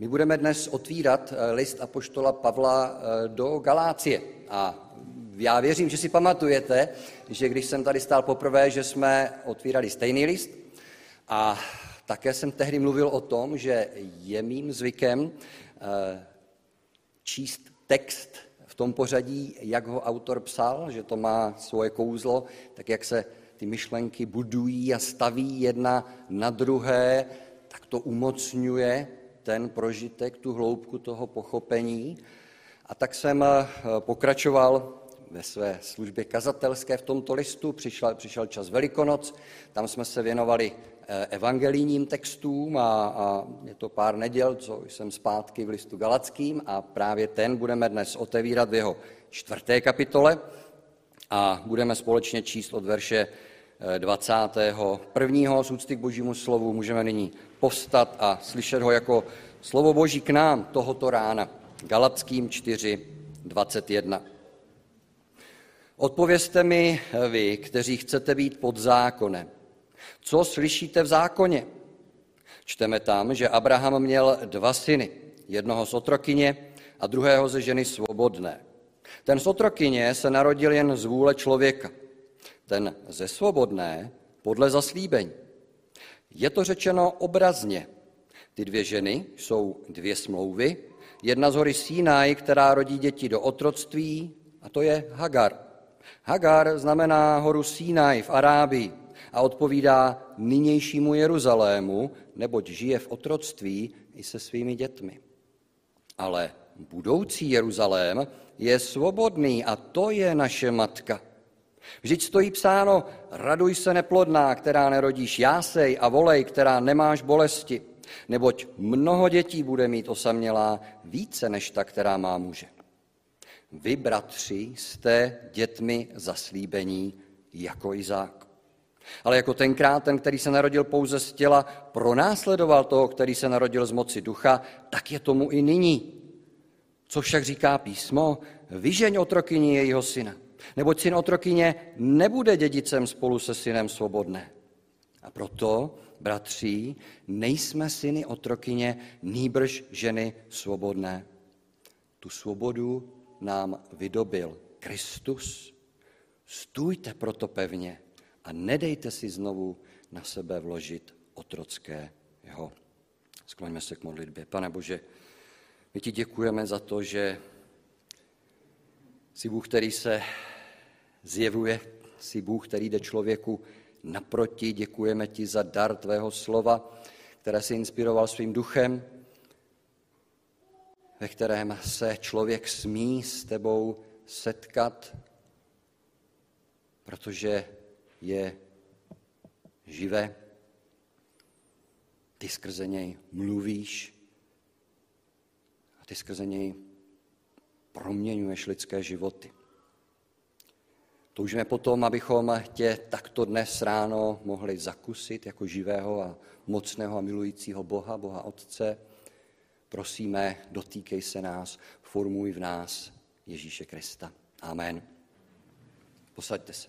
My budeme dnes otvírat eh, list Apoštola Pavla eh, do Galácie. A já věřím, že si pamatujete, že když jsem tady stál poprvé, že jsme otvírali stejný list. A také jsem tehdy mluvil o tom, že je mým zvykem eh, číst text v tom pořadí, jak ho autor psal, že to má svoje kouzlo, tak jak se ty myšlenky budují a staví jedna na druhé, tak to umocňuje ten prožitek, tu hloubku toho pochopení. A tak jsem eh, pokračoval ve své službě kazatelské v tomto listu. Přišel, přišel čas Velikonoc, tam jsme se věnovali eh, evangelijním textům a, a je to pár neděl, co jsem zpátky v listu Galackým a právě ten budeme dnes otevírat v jeho čtvrté kapitole a budeme společně číst od verše 21. z úcty k božímu slovu můžeme nyní povstat a slyšet ho jako slovo boží k nám tohoto rána. Galackým 4, 21. Odpovězte mi vy, kteří chcete být pod zákonem. Co slyšíte v zákoně? Čteme tam, že Abraham měl dva syny, jednoho z otrokyně a druhého ze ženy svobodné. Ten z otrokyně se narodil jen z vůle člověka ten ze svobodné podle zaslíbení. Je to řečeno obrazně. Ty dvě ženy jsou dvě smlouvy. Jedna z hory Sinai, která rodí děti do otroctví, a to je Hagar. Hagar znamená horu Sinai v Arábii a odpovídá nynějšímu Jeruzalému, neboť žije v otroctví i se svými dětmi. Ale budoucí Jeruzalém je svobodný a to je naše matka. Vždyť stojí psáno, raduj se neplodná, která nerodíš, jásej a volej, která nemáš bolesti, neboť mnoho dětí bude mít osamělá více než ta, která má muže. Vy, bratři, jste dětmi zaslíbení jako Izák. Ale jako tenkrát ten, který se narodil pouze z těla, pronásledoval toho, který se narodil z moci ducha, tak je tomu i nyní. Co však říká písmo? Vyžeň otrokyni jejího syna neboť syn otrokyně nebude dědicem spolu se synem svobodné. A proto, bratří, nejsme syny otrokyně, nýbrž ženy svobodné. Tu svobodu nám vydobil Kristus. Stůjte proto pevně a nedejte si znovu na sebe vložit otrocké jeho. Skloňme se k modlitbě. Pane Bože, my ti děkujeme za to, že jsi Bůh, který se Zjevuje si Bůh, který jde člověku naproti. Děkujeme ti za dar tvého slova, které si inspiroval svým duchem, ve kterém se člověk smí s tebou setkat, protože je živé. Ty skrze něj mluvíš a ty skrze něj proměňuješ lidské životy. Toužíme potom, abychom tě takto dnes ráno mohli zakusit jako živého a mocného a milujícího Boha, Boha Otce. Prosíme, dotýkej se nás, formuj v nás Ježíše Krista. Amen. Posaďte se.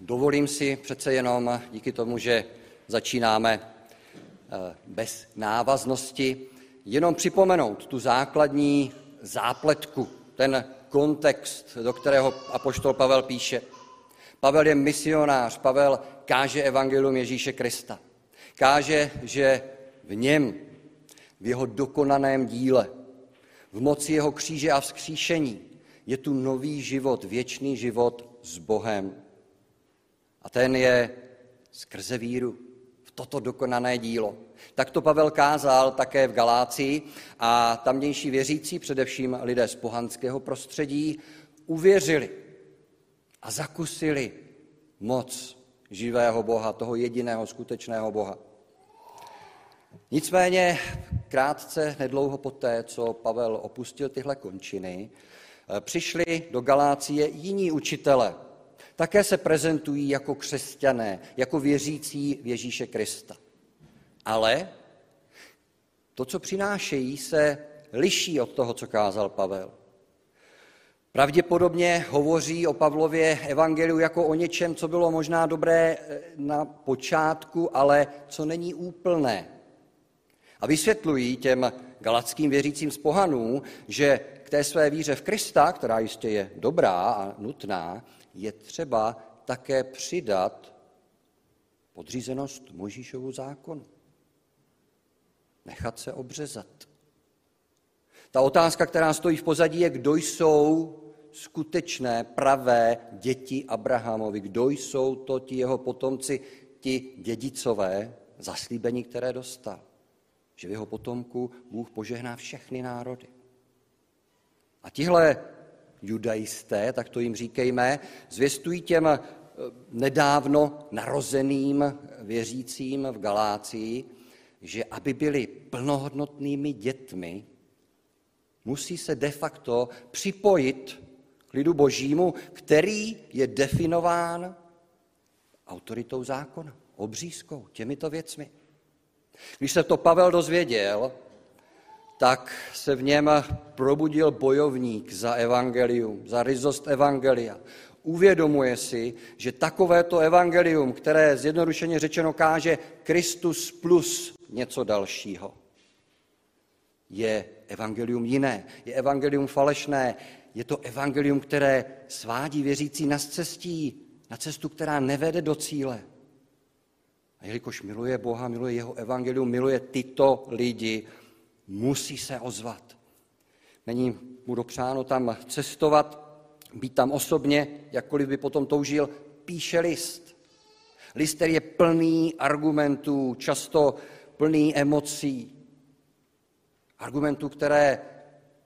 Dovolím si přece jenom díky tomu, že začínáme eh, bez návaznosti, jenom připomenout tu základní zápletku, ten kontext, do kterého apoštol Pavel píše. Pavel je misionář, Pavel káže evangelium Ježíše Krista. Káže, že v něm, v jeho dokonaném díle, v moci jeho kříže a vzkříšení je tu nový život, věčný život s Bohem. A ten je skrze víru toto dokonané dílo. Tak to Pavel kázal také v Galácii a tamnější věřící, především lidé z pohanského prostředí, uvěřili a zakusili moc živého Boha, toho jediného skutečného Boha. Nicméně krátce, nedlouho poté, co Pavel opustil tyhle končiny, přišli do Galácie jiní učitele. Také se prezentují jako křesťané, jako věřící v Ježíše Krista. Ale to, co přinášejí, se liší od toho, co kázal Pavel. Pravděpodobně hovoří o Pavlově evangeliu jako o něčem, co bylo možná dobré eh, na počátku, ale co není úplné. A vysvětlují těm galackým věřícím z pohanů, že k té své víře v Krista, která jistě je dobrá a nutná, je třeba také přidat podřízenost Mojžíšovu zákonu. Nechat se obřezat. Ta otázka, která stojí v pozadí, je, kdo jsou skutečné, pravé děti Abrahamovi, kdo jsou to ti jeho potomci, ti dědicové, zaslíbení, které dostal. Že v jeho potomku Bůh požehná všechny národy. A tihle judajisté, tak to jim říkejme, zvěstují těm eh, nedávno narozeným věřícím v Galácii, že aby byli plnohodnotnými dětmi, musí se de facto připojit k lidu božímu, který je definován autoritou zákona, obřízkou, těmito věcmi. Když se to Pavel dozvěděl, tak se v něm probudil bojovník za evangelium, za ryzost evangelia. Uvědomuje si, že takovéto evangelium, které zjednodušeně řečeno káže Kristus plus něco dalšího, je evangelium jiné, je evangelium falešné, je to evangelium, které svádí věřící na cestí, na cestu, která nevede do cíle. A jelikož miluje Boha, miluje jeho evangelium, miluje tyto lidi, musí se ozvat. Není mu dopřáno tam cestovat, být tam osobně, jakkoliv by potom toužil, píše list. List, který je plný argumentů, často plný emocí. Argumentů, které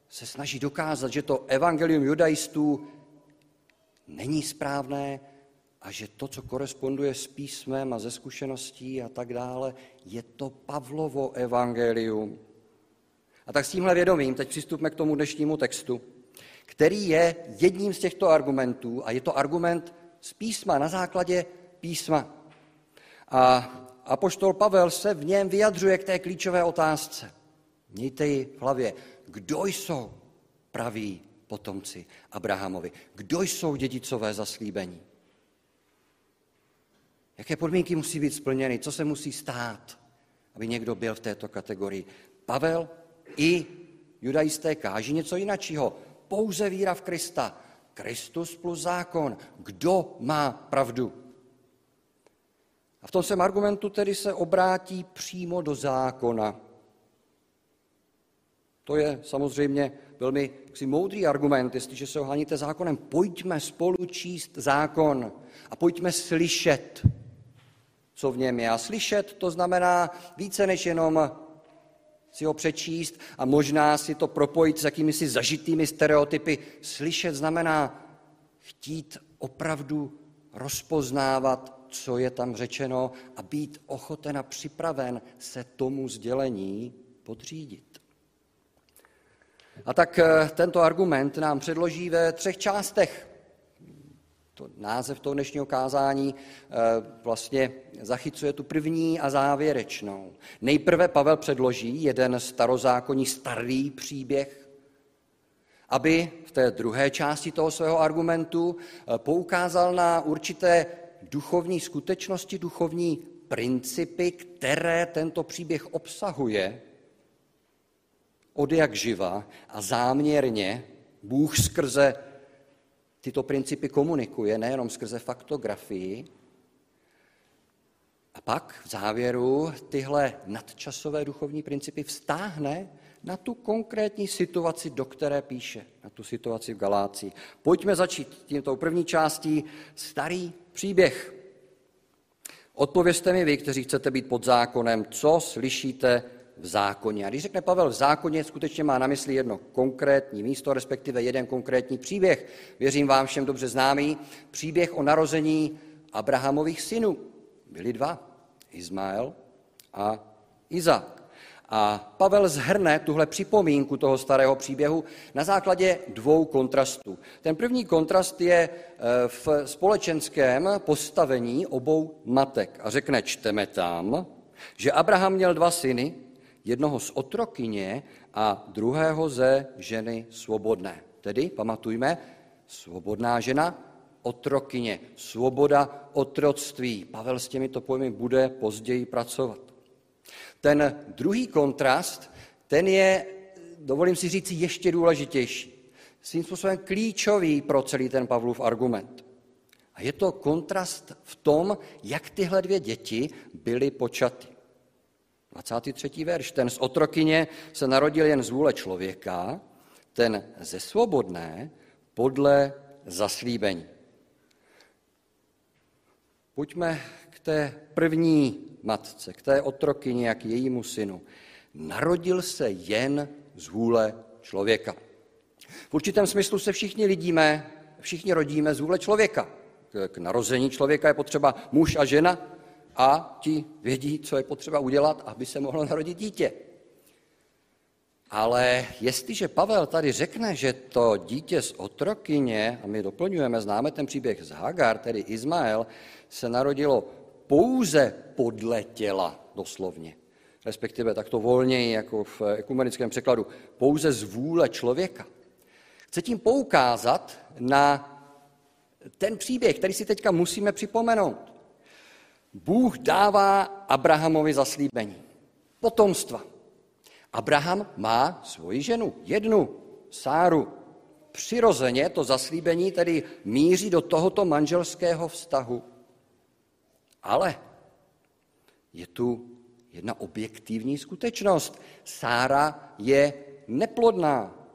se snaží dokázat, že to evangelium judaistů není správné a že to, co koresponduje s písmem a ze zkušeností a tak dále, je to Pavlovo evangelium. A tak s tímhle vědomím teď přistupme k tomu dnešnímu textu, který je jedním z těchto argumentů a je to argument z písma, na základě písma. A apoštol Pavel se v něm vyjadřuje k té klíčové otázce. Mějte ji v hlavě. Kdo jsou praví potomci Abrahamovi? Kdo jsou dědicové zaslíbení? Jaké podmínky musí být splněny? Co se musí stát, aby někdo byl v této kategorii? Pavel i judajisté káží něco jiného. Pouze víra v Krista. Kristus plus zákon. Kdo má pravdu? A v tom svém argumentu tedy se obrátí přímo do zákona. To je samozřejmě velmi jaksi, moudrý argument, jestliže se oháníte zákonem. Pojďme spolu číst zákon a pojďme slyšet, co v něm je. A slyšet to znamená více než jenom si ho přečíst a možná si to propojit s jakými si zažitými stereotypy. Slyšet znamená chtít opravdu rozpoznávat, co je tam řečeno a být ochoten a připraven se tomu sdělení podřídit. A tak eh, tento argument nám předloží ve třech částech. To název toho dnešního kázání eh, vlastně zachycuje tu první a závěrečnou. Nejprve Pavel předloží jeden starozákonní starý příběh, aby v té druhé části toho svého argumentu eh, poukázal na určité duchovní skutečnosti, duchovní principy, které tento příběh obsahuje od jak živa a záměrně Bůh skrze tyto principy komunikuje, nejenom skrze faktografii. A pak v závěru tyhle nadčasové duchovní principy vztáhne na tu konkrétní situaci, do které píše, na tu situaci v Galácii. Pojďme začít tímto první částí starý příběh. Odpovězte mi vy, kteří chcete být pod zákonem, co slyšíte v zákoně. A když řekne Pavel v zákoně, skutečně má na mysli jedno konkrétní místo, respektive jeden konkrétní příběh. Věřím vám všem dobře známý, příběh o narození Abrahamových synů. Byli dva, Izmael a Izák. A Pavel zhrne tuhle připomínku toho starého příběhu na základě dvou kontrastů. Ten první kontrast je e, v společenském postavení obou matek. A řekne, čteme tam, že Abraham měl dva syny, jednoho z otrokyně a druhého ze ženy svobodné. Tedy, pamatujme, svobodná žena, otrokyně, svoboda, otroctví. Pavel s těmito pojmy bude později pracovat. Ten druhý kontrast, ten je, dovolím si říct, ještě důležitější. Svým způsobem klíčový pro celý ten Pavlův argument. A je to kontrast v tom, jak tyhle dvě děti byly počaty. 23. verš. Ten z otrokyně se narodil jen z vůle člověka, ten ze svobodné podle zaslíbení. Pojďme k té první matce, k té otrokyni, jak jejímu synu. Narodil se jen z vůle člověka. V určitém smyslu se všichni lidíme, všichni rodíme z vůle člověka. K narození člověka je potřeba muž a žena a ti vědí, co je potřeba udělat, aby se mohlo narodit dítě. Ale jestliže Pavel tady řekne, že to dítě z otrokyně, a my doplňujeme, známe ten příběh z Hagar, tedy Izmael, se narodilo pouze podle těla, doslovně, respektive takto volněji, jako v ekumenickém překladu, pouze z vůle člověka. Chce tím poukázat na ten příběh, který si teďka musíme připomenout. Bůh dává Abrahamovi zaslíbení, potomstva. Abraham má svoji ženu, jednu, Sáru. Přirozeně to zaslíbení tedy míří do tohoto manželského vztahu. Ale je tu jedna objektivní skutečnost. Sára je neplodná.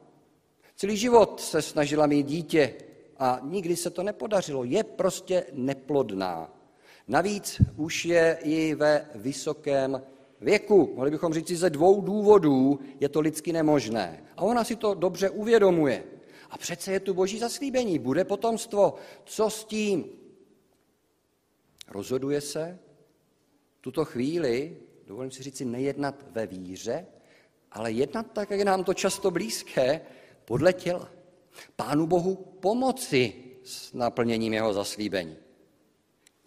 Celý život se snažila mít dítě a nikdy se to nepodařilo. Je prostě neplodná. Navíc už je i ve vysokém věku. Mohli bychom říct, ze dvou důvodů je to lidsky nemožné. A ona si to dobře uvědomuje. A přece je tu boží zaslíbení, bude potomstvo. Co s tím? Rozhoduje se tuto chvíli, dovolím si říci, nejednat ve víře, ale jednat tak, jak je nám to často blízké, podle těla. Pánu Bohu pomoci s naplněním jeho zaslíbení.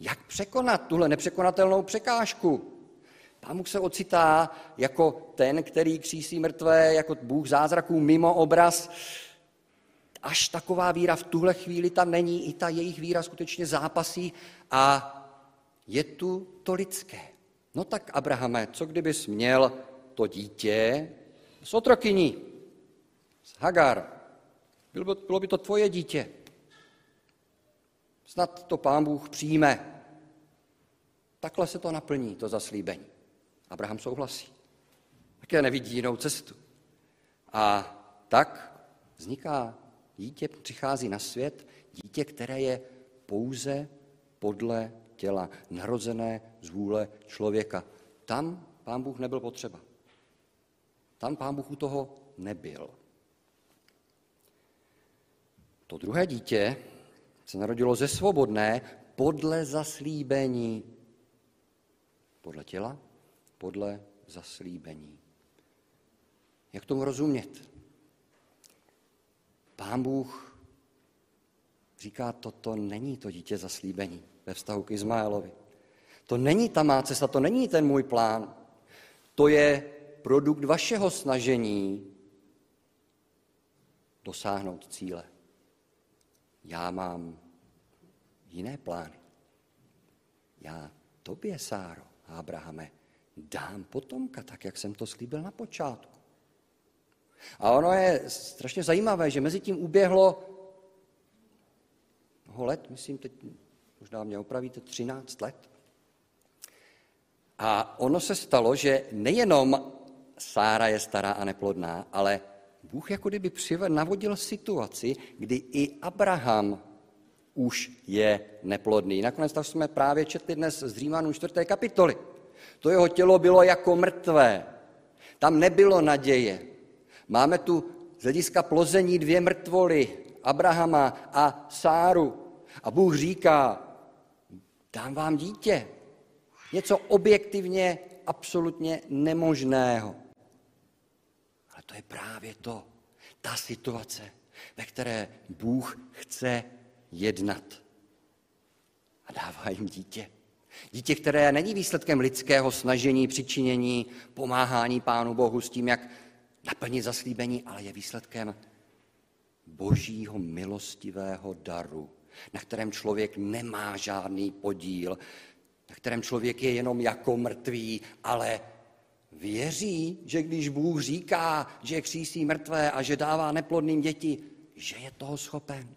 Jak překonat tuhle nepřekonatelnou překážku? Pán Bůh se ocitá jako ten, který křísí mrtvé, jako Bůh zázraků mimo obraz. Až taková víra v tuhle chvíli tam není, i ta jejich víra skutečně zápasí a je tu to lidské. No tak, Abrahame, co kdybys měl to dítě s otrokyní, s Hagar? Bylo by, bylo by to tvoje dítě. Snad to pán Bůh přijme. Takhle se to naplní, to zaslíbení. Abraham souhlasí. Také nevidí jinou cestu. A tak vzniká dítě, přichází na svět, dítě, které je pouze podle těla, narozené z vůle člověka. Tam pán Bůh nebyl potřeba. Tam pán Bůh u toho nebyl. To druhé dítě se narodilo ze svobodné podle zaslíbení. Podle těla, podle zaslíbení. Jak tomu rozumět? Pán Bůh říká, toto není to dítě zaslíbení ve vztahu k Izmaelovi. To není ta má cesta, to není ten můj plán. To je produkt vašeho snažení dosáhnout cíle. Já mám jiné plány. Já tobě, Sáro, Abrahame, dám potomka, tak jak jsem to slíbil na počátku. A ono je strašně zajímavé, že mezi tím uběhlo mnoho let, myslím, teď možná mě opravíte, 13 let. A ono se stalo, že nejenom Sára je stará a neplodná, ale Bůh jako kdyby přived, navodil situaci, kdy i Abraham už je neplodný. Nakonec tak jsme právě četli dnes z Římanů 4. kapitoly. To jeho tělo bylo jako mrtvé. Tam nebylo naděje. Máme tu z hlediska plození dvě mrtvoly, Abrahama a Sáru. A Bůh říká, dám vám dítě. Něco objektivně, absolutně nemožného. Ale to je právě to, ta situace, ve které Bůh chce jednat. A dává jim dítě. Dítě, které není výsledkem lidského snažení, přičinění, pomáhání Pánu Bohu s tím, jak naplnit zaslíbení, ale je výsledkem božího milostivého daru, na kterém člověk nemá žádný podíl, na kterém člověk je jenom jako mrtvý, ale věří, že když Bůh říká, že křísí mrtvé a že dává neplodným děti, že je toho schopen.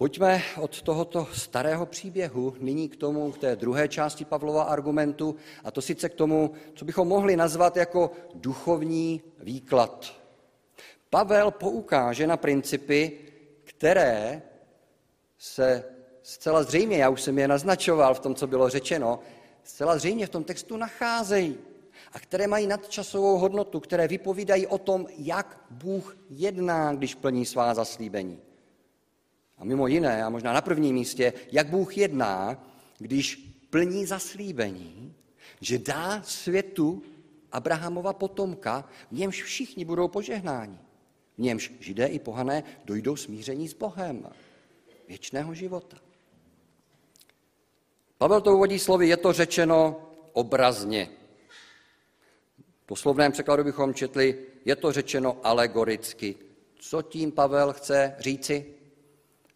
Pojďme od tohoto starého příběhu nyní k tomu, k té druhé části Pavlova argumentu, a to sice k tomu, co bychom mohli nazvat jako duchovní výklad. Pavel poukáže na principy, které se zcela zřejmě, já už jsem je naznačoval v tom, co bylo řečeno, zcela zřejmě v tom textu nacházejí a které mají nadčasovou hodnotu, které vypovídají o tom, jak Bůh jedná, když plní svá zaslíbení. A mimo jiné, a možná na prvním místě, jak Bůh jedná, když plní zaslíbení, že dá světu Abrahamova potomka, v němž všichni budou požehnáni. V němž židé i pohané dojdou smíření s Bohem věčného života. Pavel to uvodí slovy, je to řečeno obrazně. V poslovném překladu bychom četli, je to řečeno alegoricky. Co tím Pavel chce říci?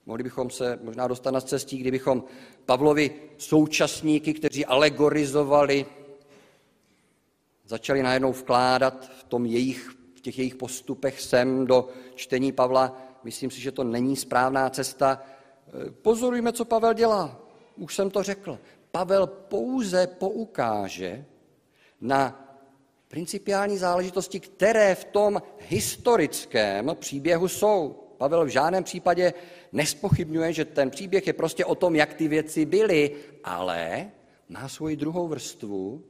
Mohli bychom se možná dostat na cestí, kdybychom Pavlovi současníky, kteří alegorizovali, začali najednou vkládat v, tom jejich, v těch jejich postupech sem do čtení Pavla. Myslím si, že to není správná cesta. Pozorujme, co Pavel dělá. Už jsem to řekl. Pavel pouze poukáže na principiální záležitosti, které v tom historickém příběhu jsou. Pavel v žádném případě nespochybňuje, že ten příběh je prostě o tom, jak ty věci byly, ale má svoji druhou vrstvu,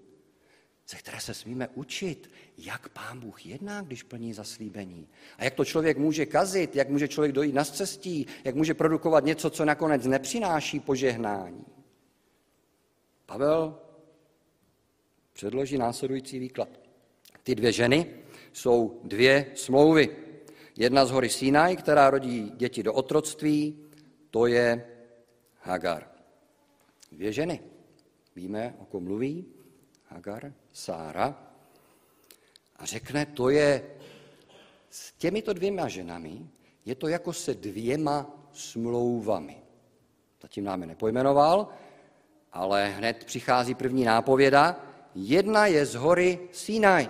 ze které se smíme učit, jak pán Bůh jedná, když plní zaslíbení. A jak to člověk může kazit, jak může člověk dojít na cestí, jak může produkovat něco, co nakonec nepřináší požehnání. Pavel předloží následující výklad. Ty dvě ženy jsou dvě smlouvy. Jedna z hory Sinai, která rodí děti do otroctví, to je Hagar. Dvě ženy. Víme, o kom mluví? Hagar, Sára. A řekne, to je s těmito dvěma ženami, je to jako se dvěma smlouvami. Zatím nám je nepojmenoval, ale hned přichází první nápověda. Jedna je z hory Sinai.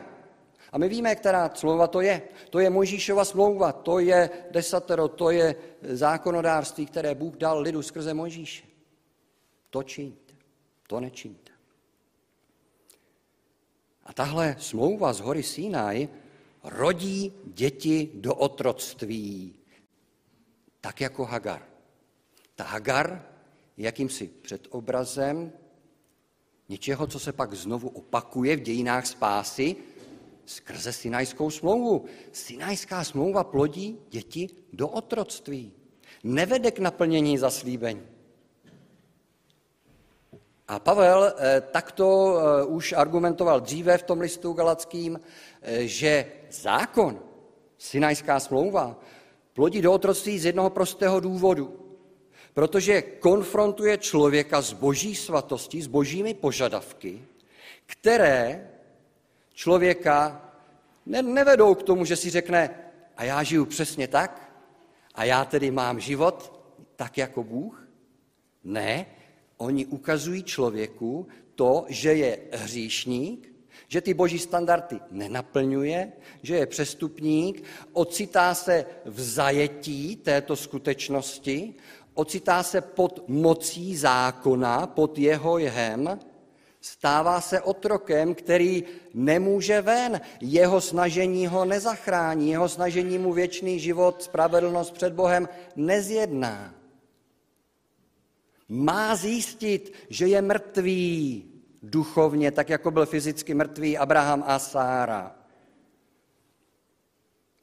A my víme, která smlouva to je. To je Mojžíšova smlouva, to je desatero, to je zákonodárství, které Bůh dal lidu skrze Mojžíše. To čiňte, to nečiňte. A tahle smlouva z hory Sinai rodí děti do otroctví, tak jako Hagar. Ta Hagar je jakýmsi předobrazem něčeho, co se pak znovu opakuje v dějinách spásy, skrze Sinajskou smlouvu. Sinajská smlouva plodí děti do otroctví. Nevede k naplnění zaslíbení. A Pavel eh, takto eh, už argumentoval dříve v tom listu galackým, eh, že zákon, Sinajská smlouva, plodí do otroctví z jednoho prostého důvodu. Protože konfrontuje člověka s boží svatostí, s božími požadavky, které člověka ne, nevedou k tomu, že si řekne, a já žiju přesně tak, a já tedy mám život tak jako Bůh. Ne, oni ukazují člověku to, že je hříšník, že ty boží standardy nenaplňuje, že je přestupník, ocitá se v zajetí této skutečnosti, ocitá se pod mocí zákona, pod jeho jehem Stává se otrokem, který nemůže ven. Jeho snažení ho nezachrání, jeho snažení mu věčný život, spravedlnost před Bohem nezjedná. Má zjistit, že je mrtvý duchovně, tak jako byl fyzicky mrtvý Abraham a Sára.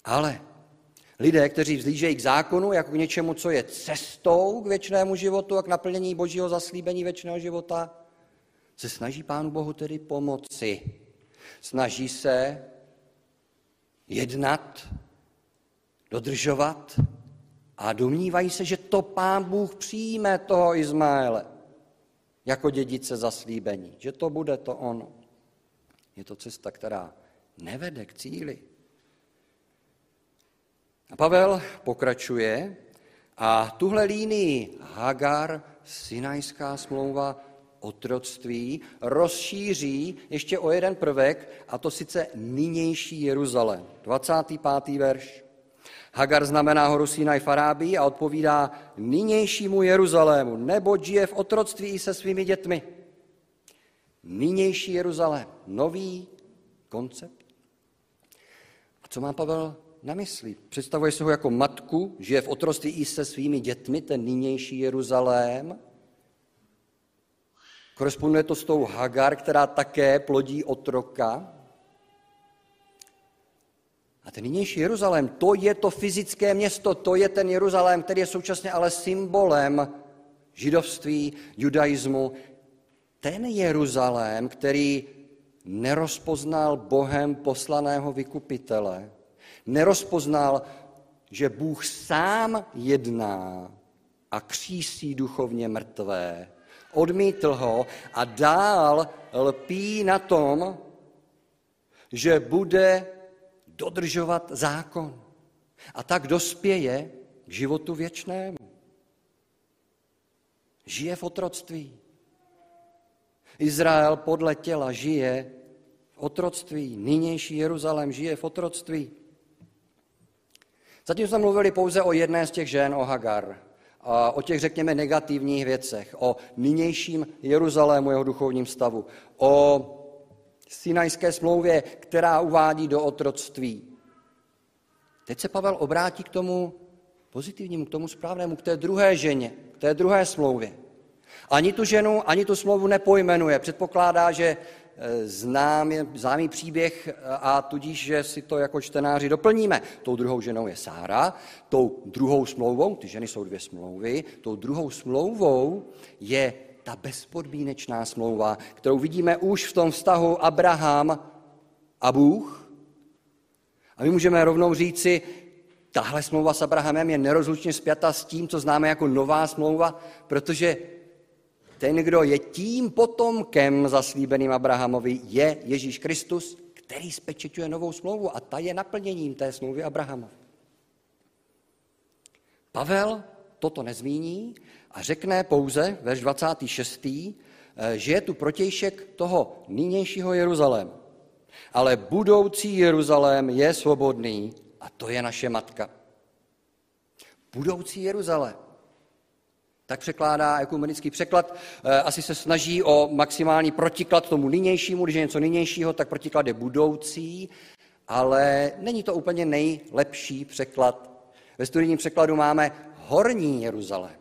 Ale lidé, kteří vzlížejí k zákonu jako k něčemu, co je cestou k věčnému životu a k naplnění božího zaslíbení věčného života, se snaží Pánu Bohu tedy pomoci. Snaží se jednat, dodržovat a domnívají se, že to Pán Bůh přijme toho Izmaele jako dědice zaslíbení, že to bude to ono. Je to cesta, která nevede k cíli. A Pavel pokračuje a tuhle línii Hagar, Sinajská smlouva, otroctví rozšíří ještě o jeden prvek, a to sice nynější Jeruzalém. 25. verš. Hagar znamená horu Sinaj Farábí a odpovídá nynějšímu Jeruzalému, nebo žije v otroctví i se svými dětmi. Nynější Jeruzalém, nový koncept. A co má Pavel na mysli? Představuje se ho jako matku, žije v otroctví i se svými dětmi, ten nynější Jeruzalém. Koresponduje to s tou Hagar, která také plodí otroka. A ten nynější Jeruzalém, to je to fyzické město, to je ten Jeruzalém, který je současně ale symbolem židovství, judaismu. Ten Jeruzalém, který nerozpoznal Bohem poslaného vykupitele, nerozpoznal, že Bůh sám jedná a křísí duchovně mrtvé. Odmítl ho a dál lpí na tom, že bude dodržovat zákon. A tak dospěje k životu věčnému. Žije v otroctví. Izrael podle těla žije v otroctví. Nynější Jeruzalém žije v otroctví. Zatím jsme mluvili pouze o jedné z těch žen, o Hagar, o těch, řekněme, negativních věcech, o nynějším Jeruzalému, jeho duchovním stavu, o Sinajské smlouvě, která uvádí do otroctví. Teď se Pavel obrátí k tomu pozitivnímu, k tomu správnému, k té druhé ženě, k té druhé smlouvě. Ani tu ženu, ani tu smlouvu nepojmenuje. Předpokládá, že e, znám, známý příběh a tudíž, že si to jako čtenáři doplníme. Tou druhou ženou je Sára, tou druhou smlouvou, ty ženy jsou dvě smlouvy, tou druhou smlouvou je ta bezpodmínečná smlouva, kterou vidíme už v tom vztahu Abraham a Bůh. A my můžeme rovnou říci, tahle smlouva s Abrahamem je nerozlučně spjata s tím, co známe jako nová smlouva, protože ten, kdo je tím potomkem zaslíbeným Abrahamovi, je Ježíš Kristus, který spečeťuje novou smlouvu a ta je naplněním té smlouvy Abrahamovi. Pavel toto nezmíní a řekne pouze, verš 26., eh, že je tu protějšek toho nynějšího Jeruzalému. Ale budoucí Jeruzalém je svobodný a to je naše matka. Budoucí Jeruzalém. Tak překládá ekumenický překlad. Eh, asi se snaží o maximální protiklad tomu nynějšímu, když je něco nynějšího, tak protiklad je budoucí, ale není to úplně nejlepší překlad. Ve studijním překladu máme horní Jeruzalém.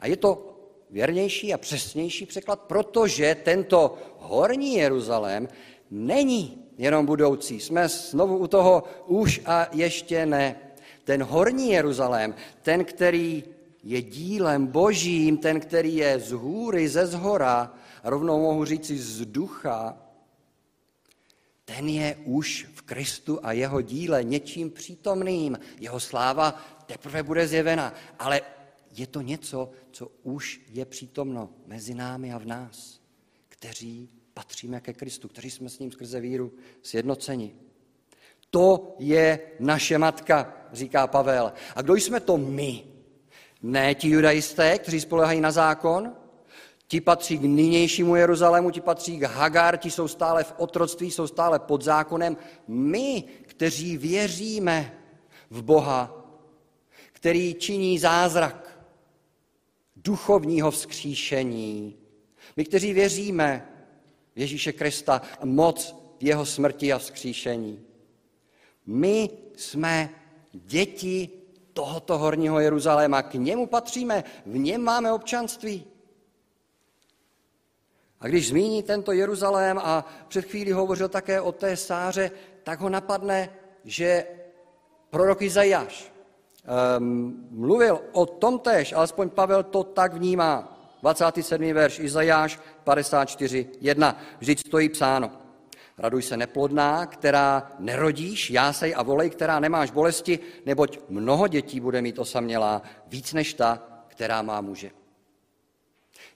A je to věrnější a přesnější překlad, protože tento horní Jeruzalém není jenom budoucí. Jsme znovu u toho už a ještě ne. Ten horní Jeruzalém, ten, který je dílem božím, ten, který je z hůry, ze zhora, rovnou mohu říci z ducha, ten je už v Kristu a jeho díle něčím přítomným. Jeho sláva teprve bude zjevena, ale je to něco, co už je přítomno mezi námi a v nás, kteří patříme ke Kristu, kteří jsme s ním skrze víru sjednoceni. To je naše matka, říká Pavel. A kdo jsme to my? Ne ti judajisté, kteří spolehají na zákon, ti patří k nynějšímu Jeruzalému, ti patří k Hagar, ti jsou stále v otroctví, jsou stále pod zákonem. My, kteří věříme v Boha, který činí zázrak duchovního vzkříšení. My, kteří věříme v Ježíše Krista moc jeho smrti a vzkříšení. My jsme děti tohoto horního Jeruzaléma, k němu patříme, v něm máme občanství. A když zmíní tento Jeruzalém a před chvílí hovořil také o té sáře, tak ho napadne, že prorok Izajáš um, mluvil o tom tež, alespoň Pavel to tak vnímá. 27. verš Izajáš 54, 1. Vždyť stojí psáno. Raduj se neplodná, která nerodíš, jásej a volej, která nemáš bolesti, neboť mnoho dětí bude mít osamělá, víc než ta, která má muže.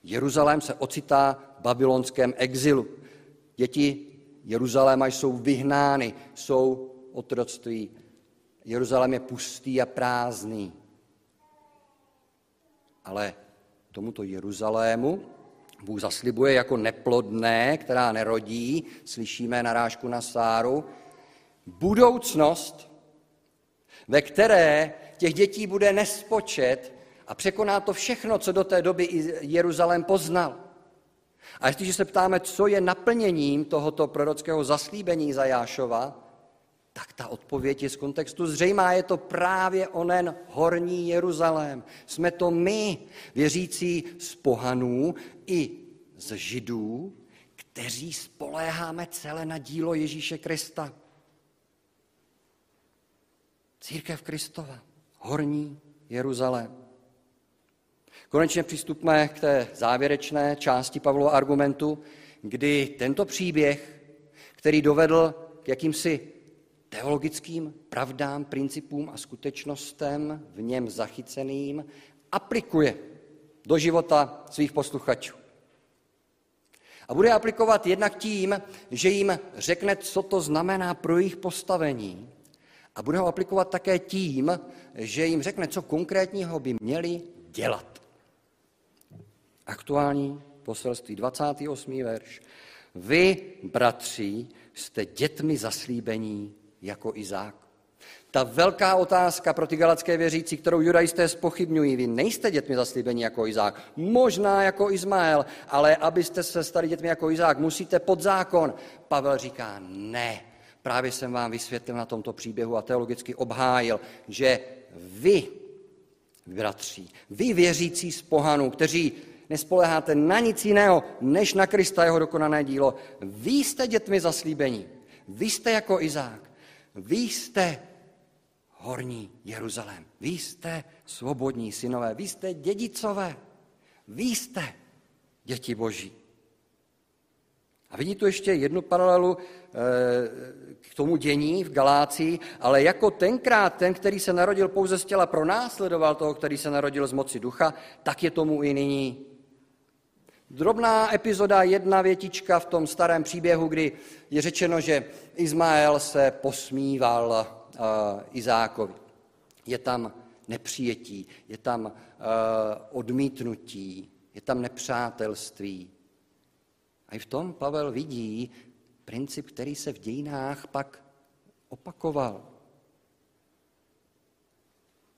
Jeruzalém se ocitá v babylonském exilu. Děti Jeruzaléma jsou vyhnány, jsou otroctví. Jeruzalém je pustý a prázdný. Ale tomuto Jeruzalému Bůh zaslibuje jako neplodné, která nerodí, slyšíme narážku na Sáru, budoucnost, ve které těch dětí bude nespočet a překoná to všechno, co do té doby Jeruzalém poznal. A jestliže se ptáme, co je naplněním tohoto prorockého zaslíbení Zajášova, tak ta odpověď je z kontextu zřejmá. Je to právě onen horní Jeruzalém. Jsme to my, věřící z pohanů i z židů, kteří spoléháme celé na dílo Ježíše Krista. Církev Kristova, horní Jeruzalém. Konečně přistupme k té závěrečné části Pavlova argumentu, kdy tento příběh, který dovedl k jakýmsi teologickým pravdám, principům a skutečnostem v něm zachyceným, aplikuje do života svých posluchačů. A bude aplikovat jednak tím, že jim řekne, co to znamená pro jejich postavení. A bude ho aplikovat také tím, že jim řekne, co konkrétního by měli dělat. Aktuální poselství, 28. verš. Vy, bratři, jste dětmi zaslíbení jako Izák. Ta velká otázka pro ty galacké věřící, kterou judajisté spochybňují, vy nejste dětmi zaslíbení jako Izák, možná jako Izmael, ale abyste se stali dětmi jako Izák, musíte pod zákon. Pavel říká, ne, právě jsem vám vysvětlil na tomto příběhu a teologicky obhájil, že vy, bratři, vy věřící z pohanů, kteří nespoleháte na nic jiného, než na Krista jeho dokonané dílo. Vy jste dětmi zaslíbení. Vy jste jako Izák. Vy jste horní Jeruzalém. Vy jste svobodní synové. Vy jste dědicové. Vy jste děti boží. A vidí tu ještě jednu paralelu eh, k tomu dění v Galácii, ale jako tenkrát ten, který se narodil pouze z těla, pronásledoval toho, který se narodil z moci ducha, tak je tomu i nyní. Drobná epizoda, jedna větička v tom starém příběhu, kdy je řečeno, že Izmael se posmíval uh, Izákovi. Je tam nepřijetí, je tam uh, odmítnutí, je tam nepřátelství. A i v tom Pavel vidí princip, který se v dějinách pak opakoval.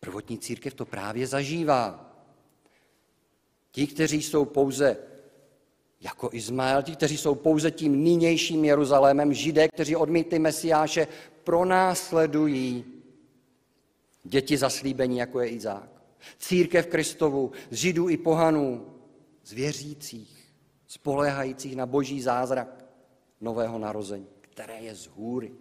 Prvotní církev to právě zažívá. Ti, kteří jsou pouze jako Izmael, ti, kteří jsou pouze tím nynějším Jeruzalémem, židé, kteří odmítli Mesiáše, pronásledují děti zaslíbení, jako je Izák. Církev Kristovu, z židů i pohanů, z věřících, spolehajících na boží zázrak nového narození, které je z hůry.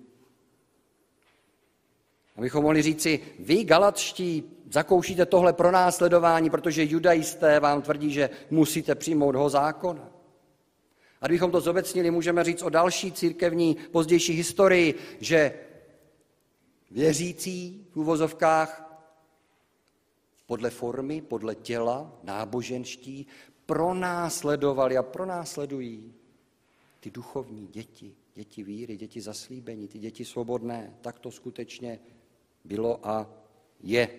Abychom mohli říci, vy galatští zakoušíte tohle pronásledování, protože judajisté vám tvrdí, že musíte přijmout ho zákona. Kdybychom to zobecnili, můžeme říct o další církevní pozdější historii, že věřící v úvozovkách podle formy, podle těla, náboženští, pronásledovali a pronásledují ty duchovní děti, děti víry, děti zaslíbení, ty děti svobodné. Tak to skutečně bylo a je.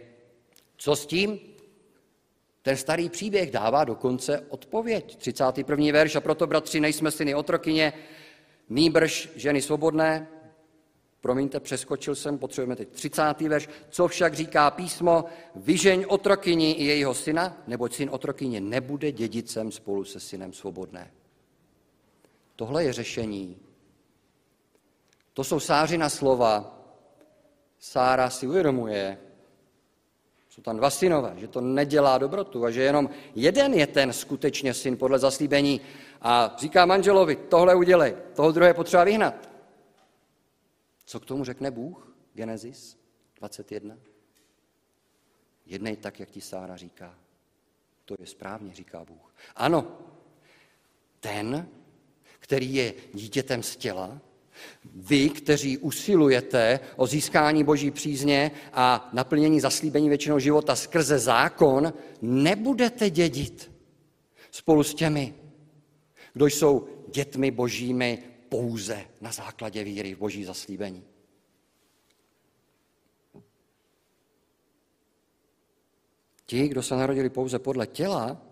Co s tím? Ten starý příběh dává dokonce odpověď. 31. verš, a proto, bratři, nejsme syny otrokyně, nýbrž ženy svobodné. Promiňte, přeskočil jsem, potřebujeme teď 30. verš. Co však říká písmo, vyžeň otrokyni i jejího syna, neboť syn otrokyně nebude dědicem spolu se synem svobodné. Tohle je řešení. To jsou sářina slova. Sára si uvědomuje, jsou tam dva synové, že to nedělá dobrotu a že jenom jeden je ten skutečně syn podle zaslíbení a říká manželovi, tohle udělej, toho druhé potřeba vyhnat. Co k tomu řekne Bůh? Genesis 21. Jednej tak, jak ti Sára říká. To je správně, říká Bůh. Ano, ten, který je dítětem z těla, vy, kteří usilujete o získání boží přízně a naplnění zaslíbení většinou života skrze zákon, nebudete dědit spolu s těmi, kdo jsou dětmi božími pouze na základě víry v boží zaslíbení. Ti, kdo se narodili pouze podle těla,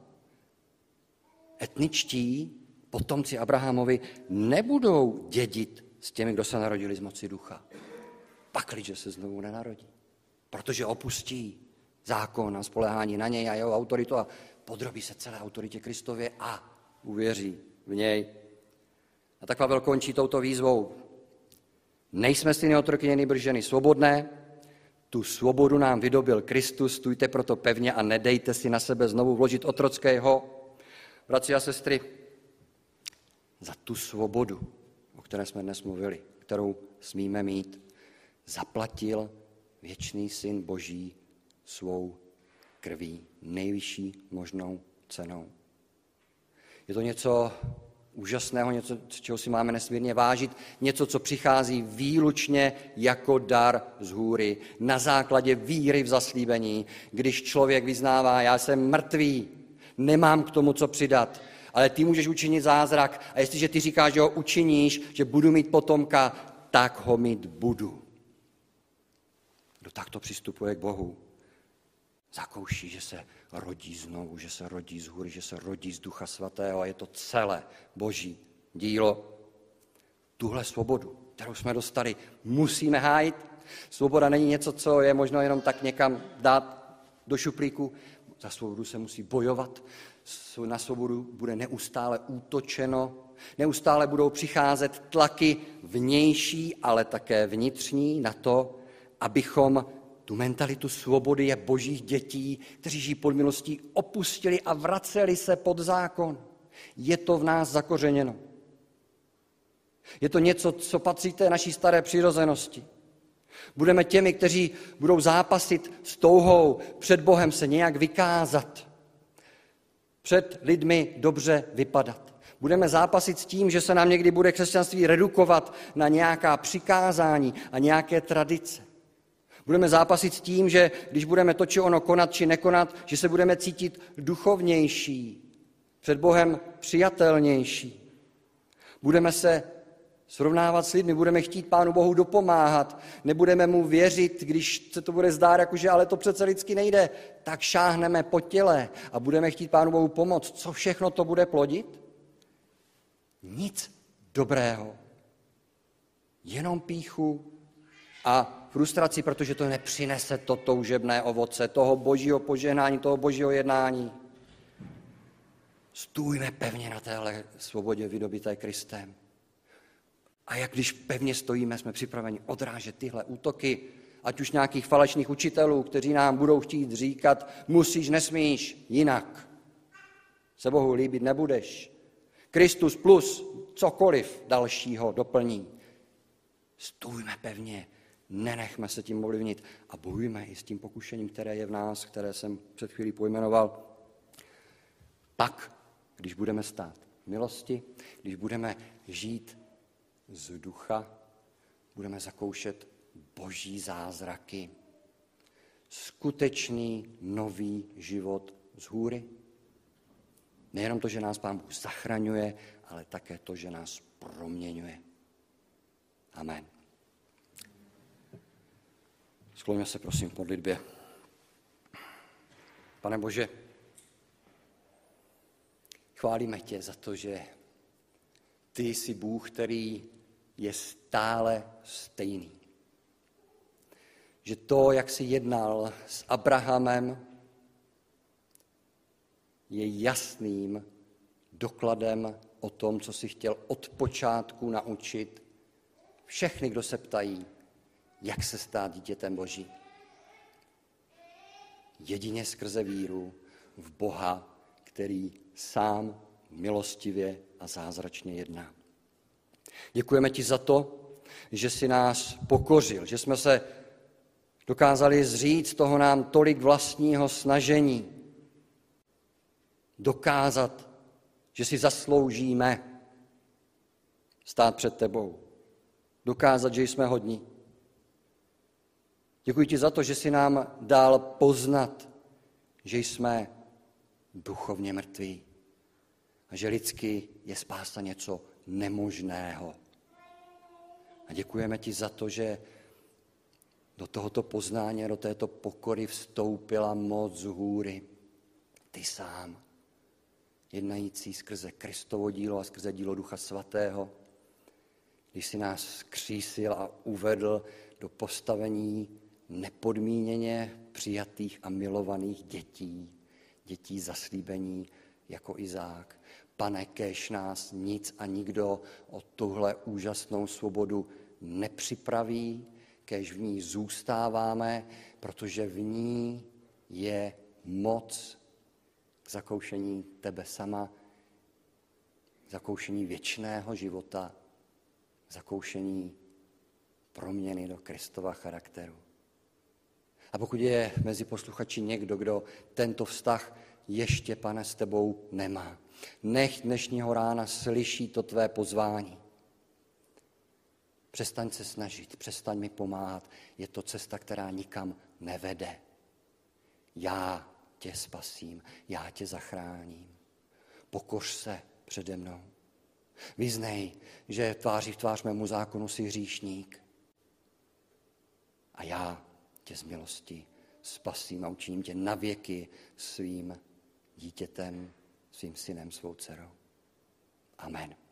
etničtí potomci Abrahamovi nebudou dědit s těmi, kdo se narodili z moci ducha. Pakliže se znovu nenarodí. Protože opustí zákon a spolehání na něj a jeho autoritu a podrobí se celé autoritě Kristově a uvěří v něj. A tak Pavel končí touto výzvou. Nejsme syny otrokyně, nýbrž ženy svobodné, tu svobodu nám vydobil Kristus, stůjte proto pevně a nedejte si na sebe znovu vložit otrockého. Bratři a sestry, za tu svobodu, které jsme dnes mluvili, kterou smíme mít, zaplatil věčný syn Boží svou krví, nejvyšší možnou cenou. Je to něco úžasného, něco, čeho si máme nesmírně vážit, něco, co přichází výlučně jako dar z hůry, na základě víry v zaslíbení, když člověk vyznává, já jsem mrtvý, nemám k tomu, co přidat, ale ty můžeš učinit zázrak a jestliže ty říkáš, že ho učiníš, že budu mít potomka, tak ho mít budu. Kdo takto přistupuje k Bohu, zakouší, že se rodí znovu, že se rodí z hůry, že se rodí z Ducha Svatého a je to celé Boží dílo. Tuhle svobodu, kterou jsme dostali, musíme hájit. Svoboda není něco, co je možno jenom tak někam dát do šuplíku. Za svobodu se musí bojovat, na svobodu bude neustále útočeno, neustále budou přicházet tlaky vnější, ale také vnitřní na to, abychom tu mentalitu svobody je božích dětí, kteří žijí pod milostí, opustili a vraceli se pod zákon. Je to v nás zakořeněno. Je to něco, co patří té naší staré přirozenosti. Budeme těmi, kteří budou zápasit s touhou před Bohem se nějak vykázat, před lidmi dobře vypadat. Budeme zápasit s tím, že se nám někdy bude křesťanství redukovat na nějaká přikázání a nějaké tradice. Budeme zápasit s tím, že když budeme to či ono konat či nekonat, že se budeme cítit duchovnější, před Bohem přijatelnější. Budeme se srovnávat s lidmi, budeme chtít Pánu Bohu dopomáhat, nebudeme mu věřit, když se to bude zdát, jakože ale to přece lidsky nejde, tak šáhneme po těle a budeme chtít Pánu Bohu pomoct. Co všechno to bude plodit? Nic dobrého. Jenom píchu a frustraci, protože to nepřinese to toužebné ovoce, toho božího požehnání, toho božího jednání. Stůjme pevně na téhle svobodě vydobité Kristem. A jak když pevně stojíme, jsme připraveni odrážet tyhle útoky, ať už nějakých falešných učitelů, kteří nám budou chtít říkat, musíš, nesmíš, jinak. Se Bohu líbit nebudeš. Kristus plus cokoliv dalšího doplní. Stůjme pevně, nenechme se tím ovlivnit a bojujme i s tím pokušením, které je v nás, které jsem před chvílí pojmenoval. Pak, když budeme stát v milosti, když budeme žít z ducha, budeme zakoušet boží zázraky, skutečný nový život z hůry. Nejenom to, že nás Pán Bůh zachraňuje, ale také to, že nás proměňuje. Amen. Skloňme se prosím k modlitbě. Pane Bože, chválíme tě za to, že ty jsi Bůh, který je stále stejný. Že to, jak jsi jednal s Abrahamem, je jasným dokladem o tom, co si chtěl od počátku naučit všechny, kdo se ptají, jak se stát dítětem Boží. Jedině skrze víru v Boha, který sám milostivě a zázračně jedná. Děkujeme ti za to, že jsi nás pokořil, že jsme se dokázali zříct toho nám tolik vlastního snažení, dokázat, že si zasloužíme stát před tebou, dokázat, že jsme hodní. Děkuji ti za to, že jsi nám dal poznat, že jsme duchovně mrtví a že lidsky je spása něco nemožného. A děkujeme ti za to, že do tohoto poznání, do této pokory vstoupila moc z hůry. Ty sám, jednající skrze Kristovo dílo a skrze dílo Ducha Svatého, když si nás křísil a uvedl do postavení nepodmíněně přijatých a milovaných dětí, dětí zaslíbení jako Izák. Pane, kež nás nic a nikdo o tuhle úžasnou svobodu nepřipraví, kež v ní zůstáváme, protože v ní je moc k zakoušení tebe sama, zakoušení věčného života, zakoušení proměny do Kristova charakteru. A pokud je mezi posluchači někdo, kdo tento vztah ještě, pane, s tebou nemá, nech dnešního rána slyší to tvé pozvání. Přestaň se snažit, přestaň mi pomáhat. Je to cesta, která nikam nevede. Já tě spasím, já tě zachráním. Pokoř se přede mnou. Vyznej, že tváří v tvář mému zákonu si hříšník. A já tě z milosti spasím a učiním tě navěky svým dítětem, svým synem, svou dcerou. Amen.